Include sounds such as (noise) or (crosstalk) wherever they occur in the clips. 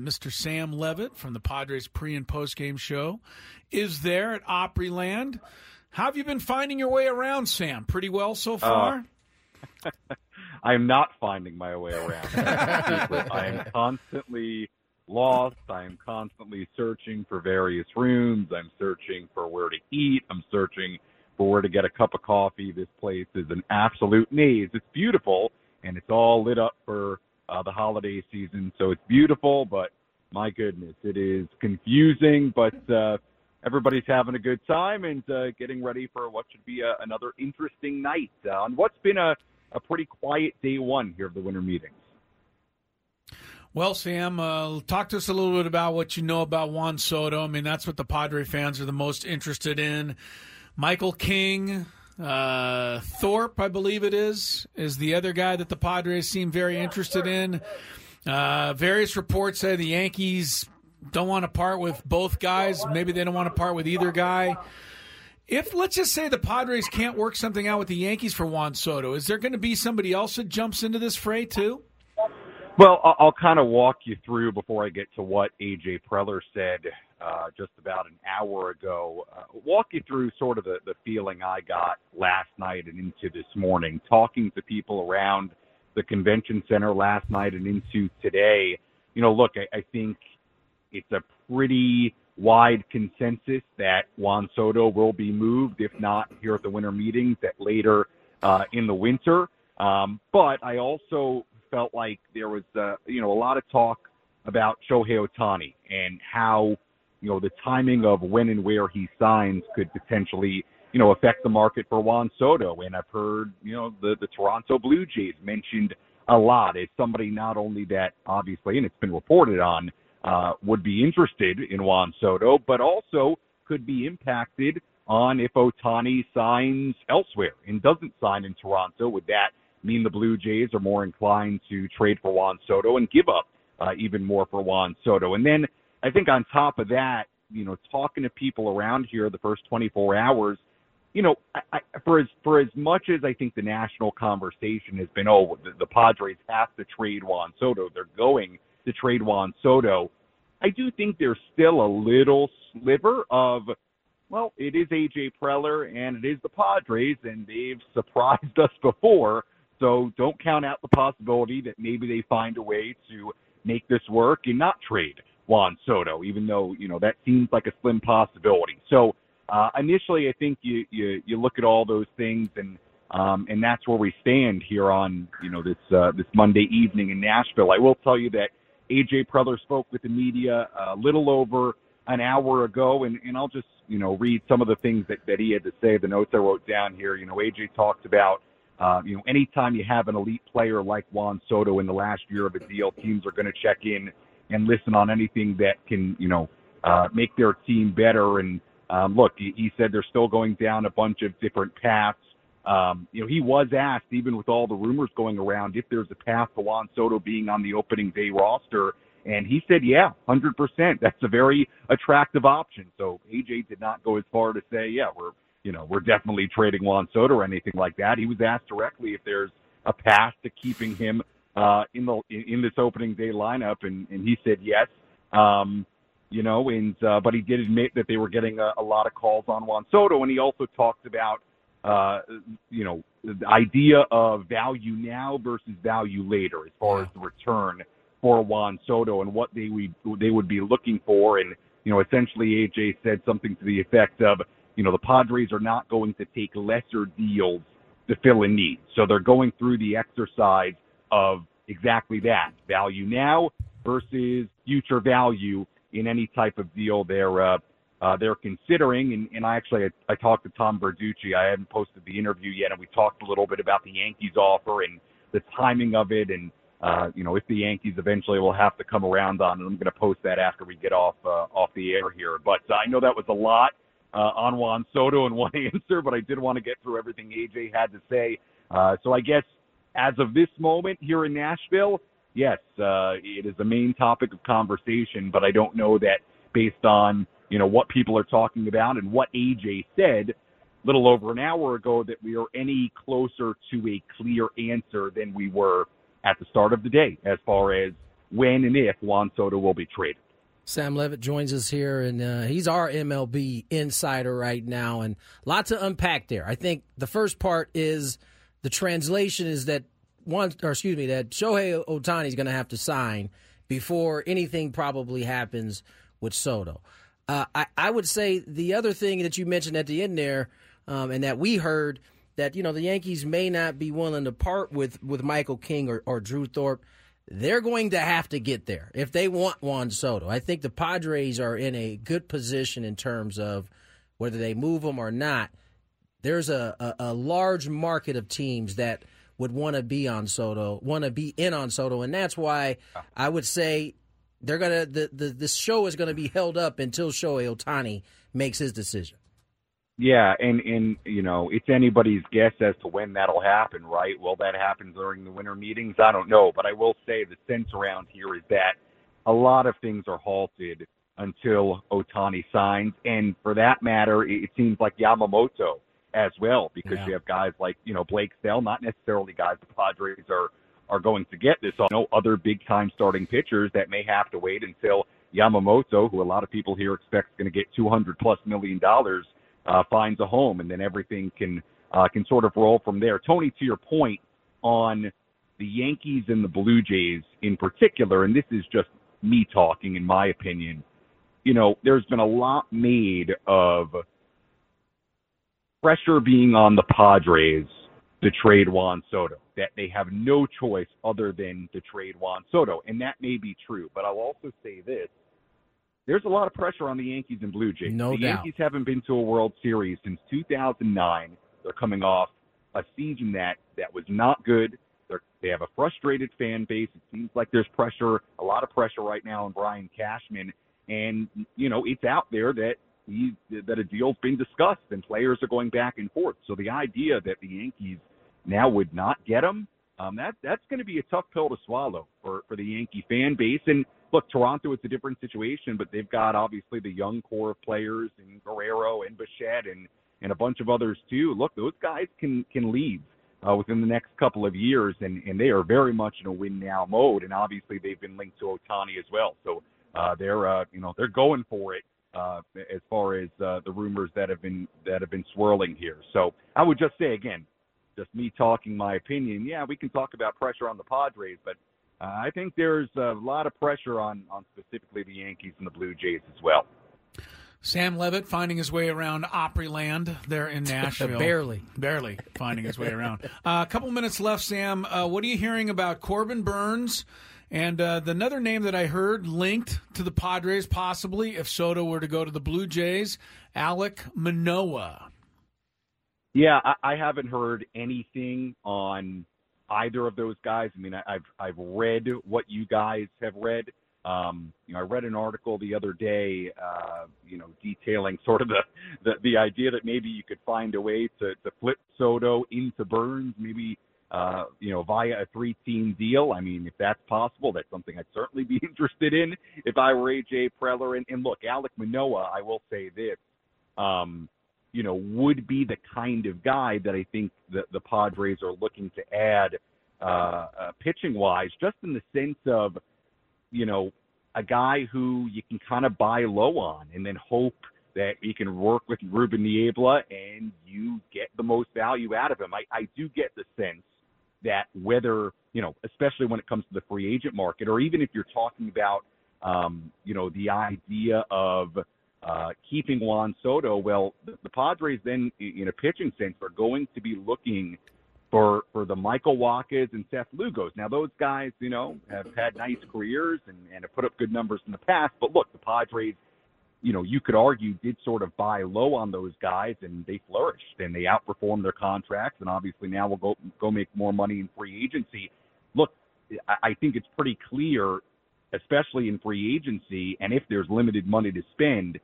Mr. Sam Levitt from the Padres pre and post game show is there at Opryland. How have you been finding your way around, Sam? Pretty well so far? Uh, (laughs) I am not finding my way around. I am constantly lost. I am constantly searching for various rooms. I'm searching for where to eat. I'm searching for where to get a cup of coffee. This place is an absolute maze. It's beautiful and it's all lit up for uh, the holiday season. So it's beautiful, but my goodness, it is confusing. But uh, everybody's having a good time and uh, getting ready for what should be a, another interesting night uh, on what's been a, a pretty quiet day one here of the winter meetings. Well, Sam, uh, talk to us a little bit about what you know about Juan Soto. I mean, that's what the Padre fans are the most interested in. Michael King, uh, Thorpe, I believe it is, is the other guy that the Padres seem very interested in. Uh, various reports say the Yankees don't want to part with both guys. Maybe they don't want to part with either guy. If let's just say the Padres can't work something out with the Yankees for Juan Soto, is there going to be somebody else that jumps into this fray too? Well, I'll kind of walk you through before I get to what AJ Preller said uh, just about an hour ago. Uh, walk you through sort of the, the feeling I got last night and into this morning, talking to people around the convention center last night and into today. You know, look, I, I think it's a pretty wide consensus that Juan Soto will be moved, if not here at the winter meetings, that later uh, in the winter. Um, but I also felt like there was, uh, you know, a lot of talk about Shohei Ohtani and how, you know, the timing of when and where he signs could potentially, you know, affect the market for Juan Soto. And I've heard, you know, the, the Toronto Blue Jays mentioned a lot as somebody not only that obviously, and it's been reported on, uh, would be interested in Juan Soto, but also could be impacted on if Ohtani signs elsewhere and doesn't sign in Toronto. Would that mean the Blue Jays are more inclined to trade for Juan Soto and give up uh, even more for Juan Soto. And then I think on top of that, you know, talking to people around here the first 24 hours, you know, I, I, for as for as much as I think the national conversation has been, oh, the, the Padres have to trade Juan Soto, they're going to trade Juan Soto. I do think there's still a little sliver of, well, it is AJ Preller and it is the Padres, and they've surprised us before. So don't count out the possibility that maybe they find a way to make this work and not trade Juan Soto, even though, you know, that seems like a slim possibility. So uh, initially, I think you, you, you look at all those things and, um, and that's where we stand here on, you know, this, uh, this Monday evening in Nashville. I will tell you that AJ Preller spoke with the media a little over an hour ago, and, and I'll just, you know, read some of the things that, that he had to say, the notes I wrote down here. You know, AJ talked about uh, you know, anytime you have an elite player like Juan Soto in the last year of a deal, teams are going to check in and listen on anything that can, you know, uh, make their team better. And um, look, he, he said they're still going down a bunch of different paths. Um, you know, he was asked, even with all the rumors going around, if there's a path to Juan Soto being on the opening day roster. And he said, yeah, 100%. (laughs) That's a very attractive option. So AJ did not go as far to say, yeah, we're you know, we're definitely trading Juan Soto or anything like that. He was asked directly if there's a path to keeping him uh, in the in this opening day lineup, and, and he said yes. Um, you know, and uh, but he did admit that they were getting a, a lot of calls on Juan Soto, and he also talked about uh, you know the idea of value now versus value later as far as the return for Juan Soto and what they would they would be looking for, and you know essentially AJ said something to the effect of you know, the Padres are not going to take lesser deals to fill a need. So they're going through the exercise of exactly that value now versus future value in any type of deal they're uh, uh, they're considering. And, and I actually I, I talked to Tom Verducci. I haven't posted the interview yet, and we talked a little bit about the Yankees offer and the timing of it, and uh, you know if the Yankees eventually will have to come around on. it. I'm going to post that after we get off uh, off the air here. But I know that was a lot uh, on Juan Soto in (laughs) one answer, but I did want to get through everything AJ had to say. Uh, so I guess as of this moment here in Nashville, yes, uh, it is the main topic of conversation, but I don't know that based on, you know, what people are talking about and what AJ said a little over an hour ago that we are any closer to a clear answer than we were at the start of the day as far as when and if Juan Soto will be traded. Sam Levitt joins us here, and uh, he's our MLB insider right now, and lots to unpack there. I think the first part is the translation is that one, or excuse me, that Shohei Ohtani is going to have to sign before anything probably happens with Soto. Uh, I, I, would say the other thing that you mentioned at the end there, um, and that we heard that you know the Yankees may not be willing to part with with Michael King or, or Drew Thorpe. They're going to have to get there if they want Juan Soto. I think the Padres are in a good position in terms of whether they move him or not. There's a, a, a large market of teams that would want to be on Soto, want to be in on Soto, and that's why I would say they're gonna the, the this show is gonna be held up until Shohei Ohtani makes his decision. Yeah, and and you know it's anybody's guess as to when that'll happen, right? Will that happen during the winter meetings? I don't know, but I will say the sense around here is that a lot of things are halted until Ohtani signs, and for that matter, it seems like Yamamoto as well because yeah. you have guys like you know Blake Snell, not necessarily guys the Padres are are going to get this. No other big time starting pitchers that may have to wait until Yamamoto, who a lot of people here expect is going to get 200 plus million dollars, uh, finds a home, and then everything can uh, can sort of roll from there. Tony, to your point on the Yankees and the Blue Jays in particular, and this is just me talking, in my opinion. You know, there's been a lot made of pressure being on the Padres to trade Juan Soto, that they have no choice other than to trade Juan Soto. And that may be true, but I'll also say this. There's a lot of pressure on the Yankees and Blue Jays. No the doubt. Yankees haven't been to a World Series since 2009. They're coming off a season that that was not good. They're, they have a frustrated fan base. It seems like there's pressure, a lot of pressure right now on Brian Cashman, and you know it's out there that that a deal's been discussed and players are going back and forth. So the idea that the Yankees now would not get him, um, that that's going to be a tough pill to swallow for for the Yankee fan base. And look, Toronto is a different situation, but they've got obviously the young core of players and Guerrero and Bichette and and a bunch of others too. Look, those guys can can leave. Uh, within the next couple of years, and, and they are very much in a win now mode. And obviously, they've been linked to Ohtani as well, so uh, they're uh, you know they're going for it uh, as far as uh, the rumors that have been that have been swirling here. So I would just say again, just me talking my opinion. Yeah, we can talk about pressure on the Padres, but uh, I think there's a lot of pressure on on specifically the Yankees and the Blue Jays as well. Sam Levitt finding his way around Opryland there in (laughs) Nashville. barely. Barely finding his way around. Uh, a couple minutes left, Sam. Uh, what are you hearing about Corbin Burnes and uh, the another name that I heard linked to the Padres, possibly if Soto were to go to the Blue Jays, Alek Manoah. Yeah, I, I haven't heard anything on either of those guys. I mean, I, I've I've read what you guys have read. Um, you know, I read an article the other day, uh, you know, detailing (laughs) sort of the, the the idea that maybe you could find a way to to flip Soto into Burnes, maybe uh, you know, via a three-team deal. I mean, if that's possible, that's something I'd certainly be (laughs) interested in if I were AJ Preller. And, and look, Alek Manoah, I will say this, um, you know, would be the kind of guy that I think that the Padres are looking to add uh, uh, pitching-wise, just in the sense of, you know, a guy who you can kind of buy low on and then hope that he can work with Ruben Niebla and you get the most value out of him. I, I do get the sense that whether, you know, especially when it comes to the free agent market, or even if you're talking about, um, you know, the idea of uh, keeping Juan Soto, well, the, the Padres then, in a pitching sense, are going to be looking for for the Michael Wacha's and Seth Lugos. Now, those guys, you know, have had nice careers and, and have put up good numbers in the past. But look, the Padres – you know, you could argue did sort of buy low on those guys and they flourished and they outperformed their contracts and obviously now will go go make more money in free agency. Look, I think it's pretty clear, especially in free agency, and if there's limited money to spend,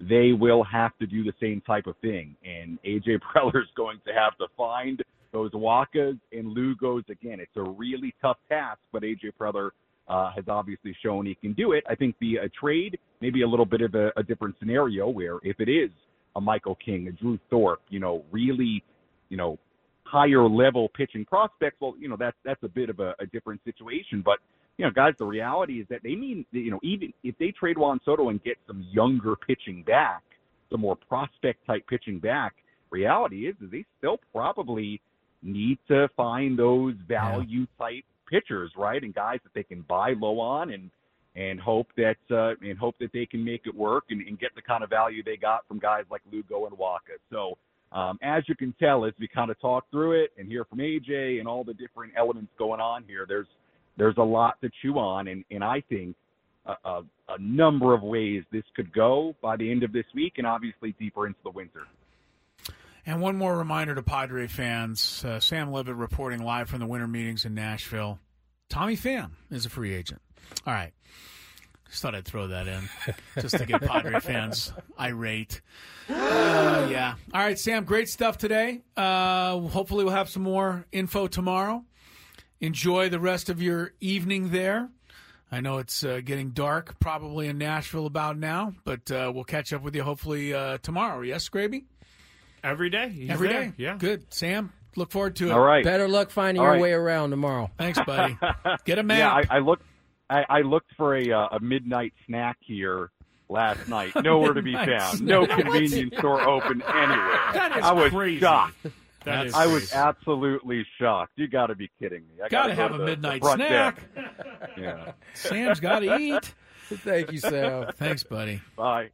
they will have to do the same type of thing. And AJ (laughs) Preller is going to have to find those Wachas and Lugos again. It's a really tough task, but AJ Preller uh, has obviously shown he can do it. I think the uh, trade maybe a little bit of a, a different scenario where if it is a Michael King, a Drew Thorpe, you know, really, you know, higher level pitching prospects, well, you know, that's that's a bit of a, a different situation. But you know, guys, the reality is that they mean, you know, even if they trade Juan Soto and get some younger pitching back, some more prospect type pitching back, reality is, is they still probably need to find those value type pitchers, right? And guys that they can buy low on and and hope that uh, and hope that they can make it work and, and get the kind of value they got from guys like Lugo and Wacha. So um, as you can tell, as we kind of talk through it and hear from AJ and all the different elements going on here, there's there's a lot to chew on, and, and I think a, a, a number of ways this could go by the end of this week, and obviously deeper into the winter. And one more reminder to Padre fans: uh, Sam Levitt reporting live from the winter meetings in Nashville. Tommy Pham is a free agent. All right. Just thought I'd throw that in just to get Padre (laughs) fans irate. Uh, yeah. All right, Sam, great stuff today. Uh, hopefully, we'll have some more info tomorrow. Enjoy the rest of your evening there. I know it's uh, getting dark, probably in Nashville about now, but uh, we'll catch up with you hopefully uh, tomorrow. Yes, Scraby? Every day. He's Every there. day. Yeah. Good. Sam, look forward to it. All right. Better luck finding All your right. way around tomorrow. Thanks, buddy. (laughs) Get a Yeah, map. I, I looked. I, I looked for a uh, a midnight snack here last night. (laughs) Nowhere to be found. snack. No convenience store open anywhere. (laughs) That is I was crazy. shocked. That is I was absolutely shocked. You got to be kidding me. I Gotta gotta have a the- the midnight front snack. Yeah. Sam's got to eat. Thank you, Sam. Thanks, buddy. Bye.